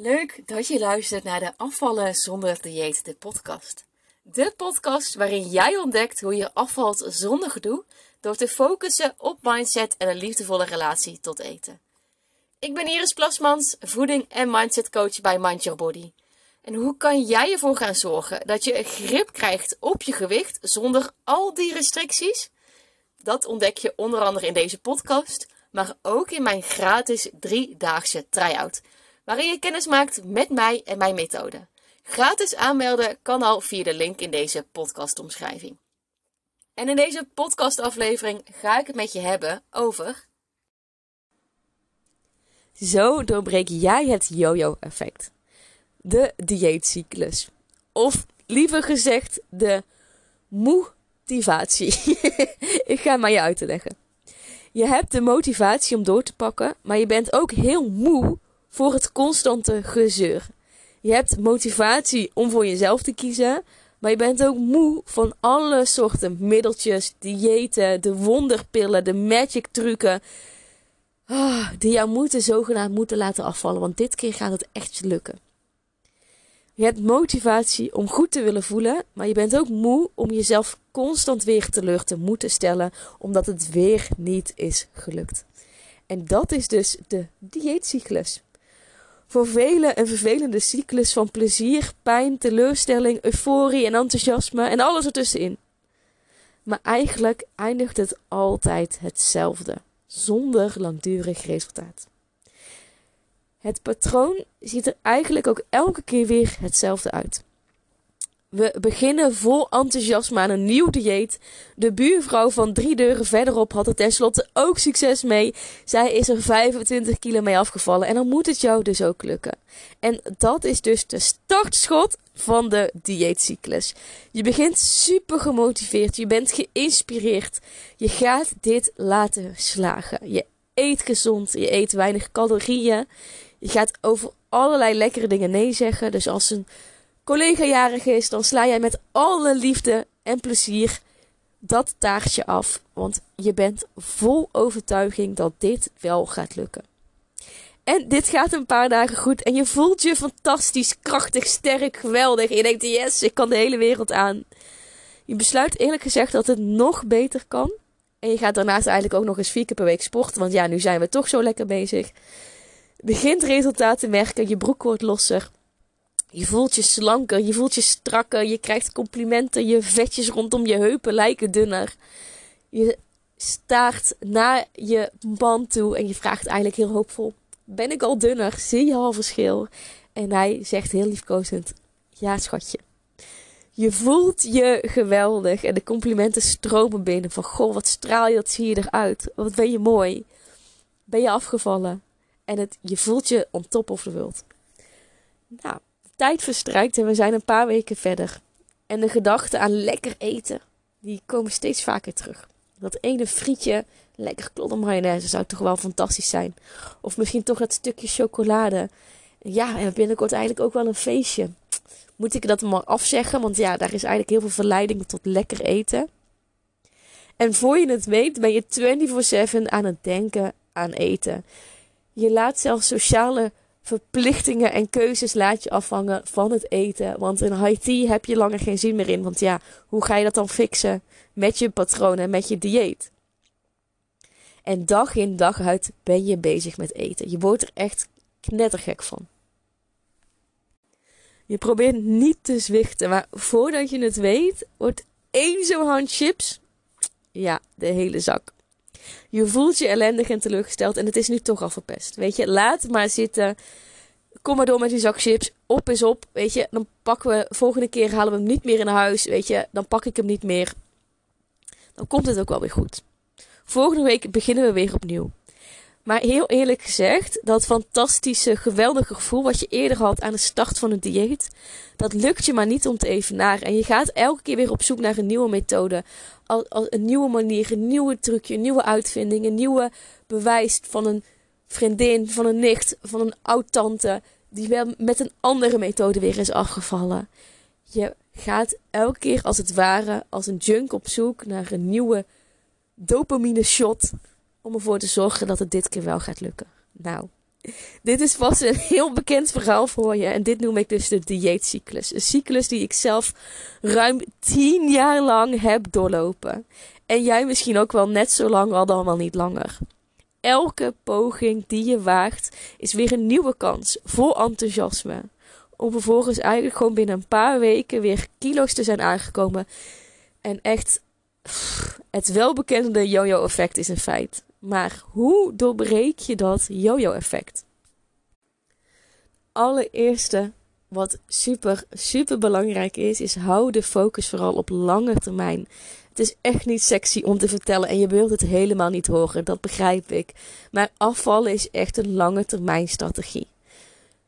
Leuk dat je luistert naar de Afvallen zonder dieet, de podcast. De podcast waarin jij ontdekt hoe je afvalt zonder gedoe door te focussen op mindset en een liefdevolle relatie tot eten. Ik ben Iris Plasmans, voeding- en mindset coach bij Mind Your Body. En hoe kan jij ervoor gaan zorgen dat je grip krijgt op je gewicht zonder al die restricties? Dat ontdek je onder andere in deze podcast, maar ook in mijn gratis driedaagse try-out waarin je kennis maakt met mij en mijn methode. Gratis aanmelden kan al via de link in deze podcastomschrijving. En in deze podcastaflevering ga ik het met je hebben over. Zo doorbreek jij het yo-yo-effect. De dieetcyclus. Of liever gezegd, de motivatie. ik ga maar je uit te leggen. Je hebt de motivatie om door te pakken, maar je bent ook heel moe voor het constante gezeur. Je hebt motivatie om voor jezelf te kiezen, maar je bent ook moe van alle soorten middeltjes, diëten, de wonderpillen, de magic trucken. Ah, die jou moeten zogenaamd moeten laten afvallen, want dit keer gaat het echt lukken. Je hebt motivatie om goed te willen voelen, maar je bent ook moe om jezelf constant weer teleur te moeten stellen, omdat het weer niet is gelukt. En dat is dus de dieetcyclus. Voor velen een vervelende cyclus van plezier, pijn, teleurstelling, euforie en enthousiasme en alles ertussenin. Maar eigenlijk eindigt het altijd hetzelfde, zonder langdurig resultaat. Het patroon ziet er eigenlijk ook elke keer weer hetzelfde uit. We beginnen vol enthousiasme aan een nieuw dieet. De buurvrouw van drie deuren verderop had er tenslotte ook succes mee. Zij is er 25 kilo mee afgevallen en dan moet het jou dus ook lukken. En dat is dus de startschot van de dieetcyclus. Je begint super gemotiveerd, je bent geïnspireerd. Je gaat dit laten slagen. Je eet gezond, je eet weinig calorieën. Je gaat over allerlei lekkere dingen nee zeggen. Dus als een collega jarig is, dan sla jij met alle liefde en plezier dat taartje af. Want je bent vol overtuiging dat dit wel gaat lukken. En dit gaat een paar dagen goed en je voelt je fantastisch, krachtig, sterk, geweldig. Je denkt, yes, ik kan de hele wereld aan. Je besluit eerlijk gezegd dat het nog beter kan. En je gaat daarnaast eigenlijk ook nog eens vier keer per week sporten. Want ja, nu zijn we toch zo lekker bezig. Begint resultaten te merken, je broek wordt losser. Je voelt je slanker, je voelt je strakker, je krijgt complimenten, je vetjes rondom je heupen lijken dunner. Je staart naar je band toe en je vraagt eigenlijk heel hoopvol: Ben ik al dunner? Zie je al verschil? En hij zegt heel liefkozend: Ja, schatje. Je voelt je geweldig en de complimenten stromen binnen. Van goh, wat straal je, wat zie je eruit? Wat ben je mooi? Ben je afgevallen? En het, je voelt je on top of the world. Nou, tijd verstrijkt en we zijn een paar weken verder. En de gedachten aan lekker eten, die komen steeds vaker terug. Dat ene frietje, lekker klodder mayonaise zou toch wel fantastisch zijn. Of misschien toch dat stukje chocolade. Ja, en binnenkort eigenlijk ook wel een feestje. Moet ik dat maar afzeggen? Want ja, daar is eigenlijk heel veel verleiding tot lekker eten. En voor je het weet, ben je 24-7 aan het denken aan eten. Je laat zelfs sociale verplichtingen en keuzes laat je afhangen van het eten. Want in tea heb je langer geen zin meer in. Want ja, hoe ga je dat dan fixen met je patronen en met je dieet? En dag in dag uit ben je bezig met eten. Je wordt er echt knettergek van. Je probeert niet te zwichten, maar voordat je het weet, wordt één zo'n hand chips, ja, de hele zak. Je voelt je ellendig en teleurgesteld en het is nu toch al verpest. Weet je, laat maar zitten. Kom maar door met die zak chips. Op is op. Weet je, dan pakken we. Volgende keer halen we hem niet meer in huis. Weet je, dan pak ik hem niet meer. Dan komt het ook wel weer goed. Volgende week beginnen we weer opnieuw. Maar heel eerlijk gezegd, dat fantastische, geweldige gevoel wat je eerder had aan de start van het dieet, dat lukt je maar niet om te evenaren. En je gaat elke keer weer op zoek naar een nieuwe methode, een nieuwe manier, een nieuwe trucje, een nieuwe uitvinding, een nieuwe bewijs van een vriendin, van een nicht, van een oud-tante, die wel met een andere methode weer is afgevallen. Je gaat elke keer als het ware als een junk op zoek naar een nieuwe dopamine shot om ervoor te zorgen dat het dit keer wel gaat lukken. Nou, dit is vast een heel bekend verhaal voor je. En dit noem ik dus de dieetcyclus. Een cyclus die ik zelf ruim 10 jaar lang heb doorlopen. En jij misschien ook wel net zo lang, al dan wel niet langer. Elke poging die je waagt is weer een nieuwe kans vol enthousiasme. Om vervolgens eigenlijk gewoon binnen een paar weken weer kilo's te zijn aangekomen. En echt, het welbekende yo-yo effect is een feit. Maar hoe doorbreek je dat yo-yo-effect? Allereerste, wat super, super belangrijk is, is hou de focus vooral op lange termijn. Het is echt niet sexy om te vertellen en je wilt het helemaal niet horen, dat begrijp ik. Maar afvallen is echt een lange termijn strategie.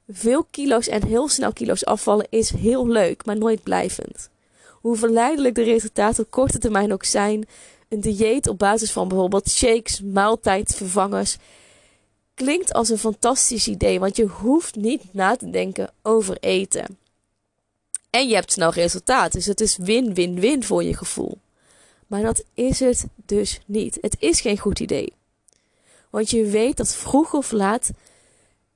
Veel kilo's en heel snel kilo's afvallen is heel leuk, maar nooit blijvend. Hoe verleidelijk de resultaten op korte termijn ook zijn, een dieet op basis van bijvoorbeeld shakes, maaltijdvervangers, klinkt als een fantastisch idee, want je hoeft niet na te denken over eten. En je hebt snel resultaat, dus het is win-win-win voor je gevoel. Maar dat is het dus niet. Het is geen goed idee. Want je weet dat vroeg of laat,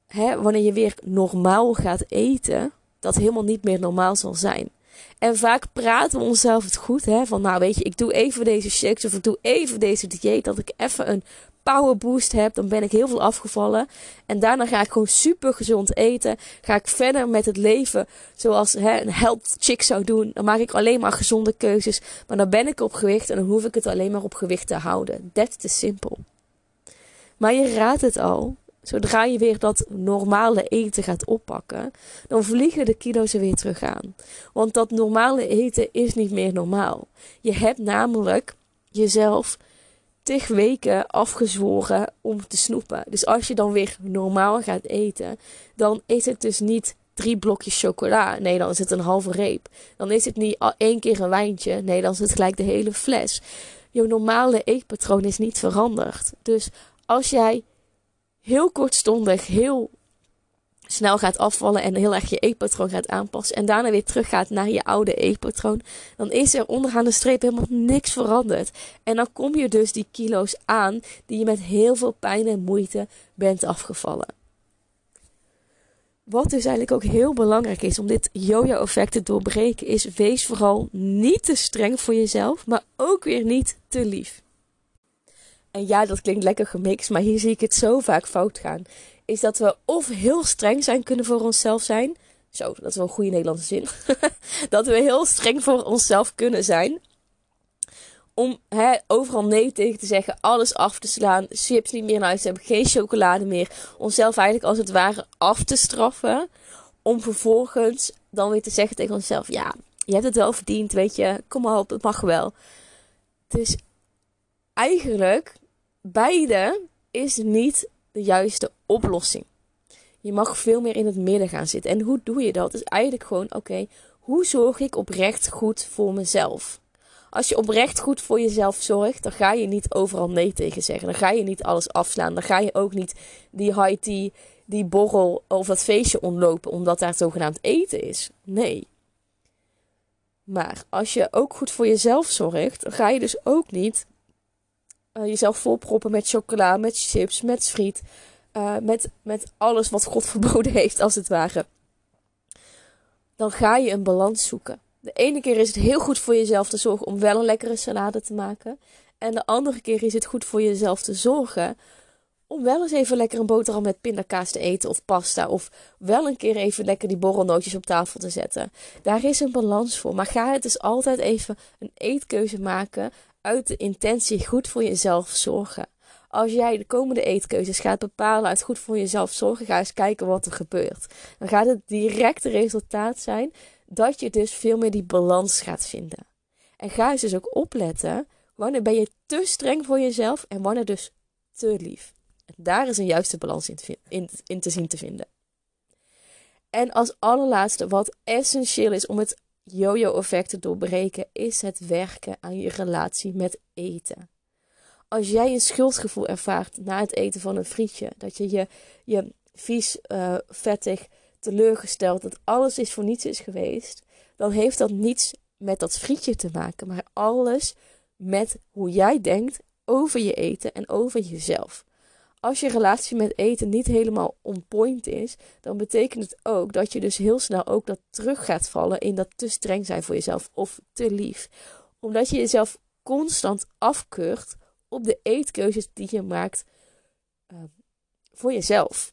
hè, wanneer je weer normaal gaat eten, dat helemaal niet meer normaal zal zijn. En vaak praten we onszelf het goed, hè, van nou weet je, ik doe even deze shakes of ik doe even deze dieet, dat ik even een power boost heb, dan ben ik heel veel afgevallen. En daarna ga ik gewoon super gezond eten. Ga ik verder met het leven zoals hè, een health chick zou doen. Dan maak ik alleen maar gezonde keuzes. Maar dan ben ik op gewicht en dan hoef ik het alleen maar op gewicht te houden. That's the simpel. Maar je raadt het al. Zodra je weer dat normale eten gaat oppakken, dan vliegen de kilo's er weer terug aan. Want dat normale eten is niet meer normaal. Je hebt namelijk jezelf tig weken afgezworen om te snoepen. Dus als je dan weer normaal gaat eten, dan is het dus niet drie blokjes chocola. Nee, dan is het een halve reep. Dan is het niet één keer een wijntje. Nee, dan is het gelijk de hele fles. Je normale eetpatroon is niet veranderd. Dus als jij heel kortstondig, heel snel gaat afvallen en heel erg je eetpatroon gaat aanpassen en daarna weer teruggaat naar je oude eetpatroon, dan is er onderaan de streep helemaal niks veranderd. En dan kom je dus die kilo's aan die je met heel veel pijn en moeite bent afgevallen. Wat dus eigenlijk ook heel belangrijk is om dit yo-yo-effect te doorbreken, is wees vooral niet te streng voor jezelf, maar ook weer niet te lief. En ja, dat klinkt lekker gemixt, maar hier zie ik het zo vaak fout gaan is dat we of heel streng zijn kunnen voor onszelf zijn. Zo, dat is wel een goede Nederlandse zin. dat we heel streng voor onszelf kunnen zijn. Om hè, overal nee tegen te zeggen, alles af te slaan, chips niet meer in huis te hebben, geen chocolade meer. Onszelf eigenlijk als het ware af te straffen. Om vervolgens dan weer te zeggen tegen onszelf: Ja, je hebt het wel verdiend, weet je, kom maar op, het mag wel. Dus eigenlijk, beide is niet de juiste oplossing. Je mag veel meer in het midden gaan zitten. En hoe doe je dat? Is eigenlijk gewoon: oké, hoe zorg ik oprecht goed voor mezelf? Als je oprecht goed voor jezelf zorgt, dan ga je niet overal nee tegen zeggen. Dan ga je niet alles afslaan. Dan ga je ook niet die high tea, die borrel of dat feestje ontlopen omdat daar zogenaamd eten is. Nee. Maar als je ook goed voor jezelf zorgt, dan ga je dus ook niet uh, jezelf volproppen met chocola, met chips, met friet. Uh, met, met alles wat God verboden heeft, als het ware. Dan ga je een balans zoeken. De ene keer is het heel goed voor jezelf te zorgen om wel een lekkere salade te maken. En de andere keer is het goed voor jezelf te zorgen om wel eens even lekker een boterham met pindakaas te eten of pasta. Of wel een keer even lekker die borrelnootjes op tafel te zetten. Daar is een balans voor. Maar ga het dus altijd even een eetkeuze maken uit de intentie goed voor jezelf zorgen. Als jij de komende eetkeuzes gaat bepalen uit goed voor jezelf zorgen, ga eens kijken wat er gebeurt. Dan gaat het directe resultaat zijn dat je dus veel meer die balans gaat vinden. En ga eens dus ook opletten wanneer ben je te streng voor jezelf en wanneer dus te lief. En daar is een juiste balans in te, in, in te zien te vinden. En als allerlaatste, wat essentieel is om het yo-yo-effect te doorbreken, is het werken aan je relatie met eten. Als jij een schuldgevoel ervaart na het eten van een frietje, dat je je, je vies, uh, vettig, teleurgesteld, dat alles is voor niets is geweest, dan heeft dat niets met dat frietje te maken, maar alles met hoe jij denkt over je eten en over jezelf. Als je relatie met eten niet helemaal on point is, dan betekent het ook dat je dus heel snel ook dat terug gaat vallen in dat te streng zijn voor jezelf of te lief. Omdat je jezelf constant afkeurt op de eetkeuzes die je maakt uh, voor jezelf.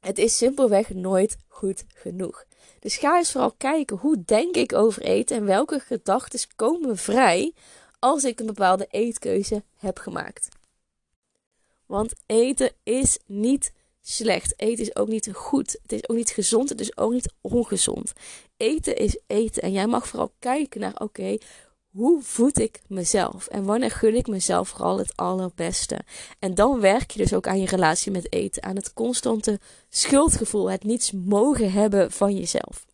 Het is simpelweg nooit goed genoeg. Dus ga eens vooral kijken hoe denk ik over eten en welke gedachten komen vrij als ik een bepaalde eetkeuze heb gemaakt. Want eten is niet slecht. Eten is ook niet goed. Het is ook niet gezond. Het is ook niet ongezond. Eten is eten. En jij mag vooral kijken naar: oké, hoe voed ik mezelf? En wanneer gun ik mezelf vooral het allerbeste? En dan werk je dus ook aan je relatie met eten. Aan het constante schuldgevoel. Het niets mogen hebben van jezelf.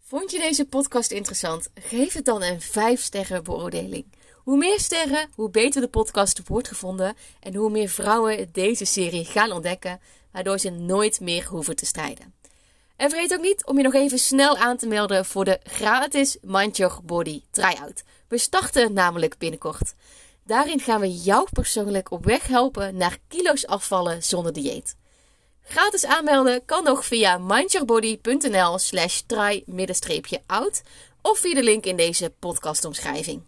Vond je deze podcast interessant? Geef het dan een 5 sterren beoordeling. Hoe meer sterren, hoe beter de podcast wordt gevonden en hoe meer vrouwen deze serie gaan ontdekken, waardoor ze nooit meer hoeven te strijden. En vergeet ook niet om je nog even snel aan te melden voor de gratis Mind Your Body Tryout. We starten namelijk binnenkort. Daarin gaan we jou persoonlijk op weg helpen naar kilo's afvallen zonder dieet. Gratis aanmelden kan nog via mindyourbody.nl slash try-out of via de link in deze podcastomschrijving.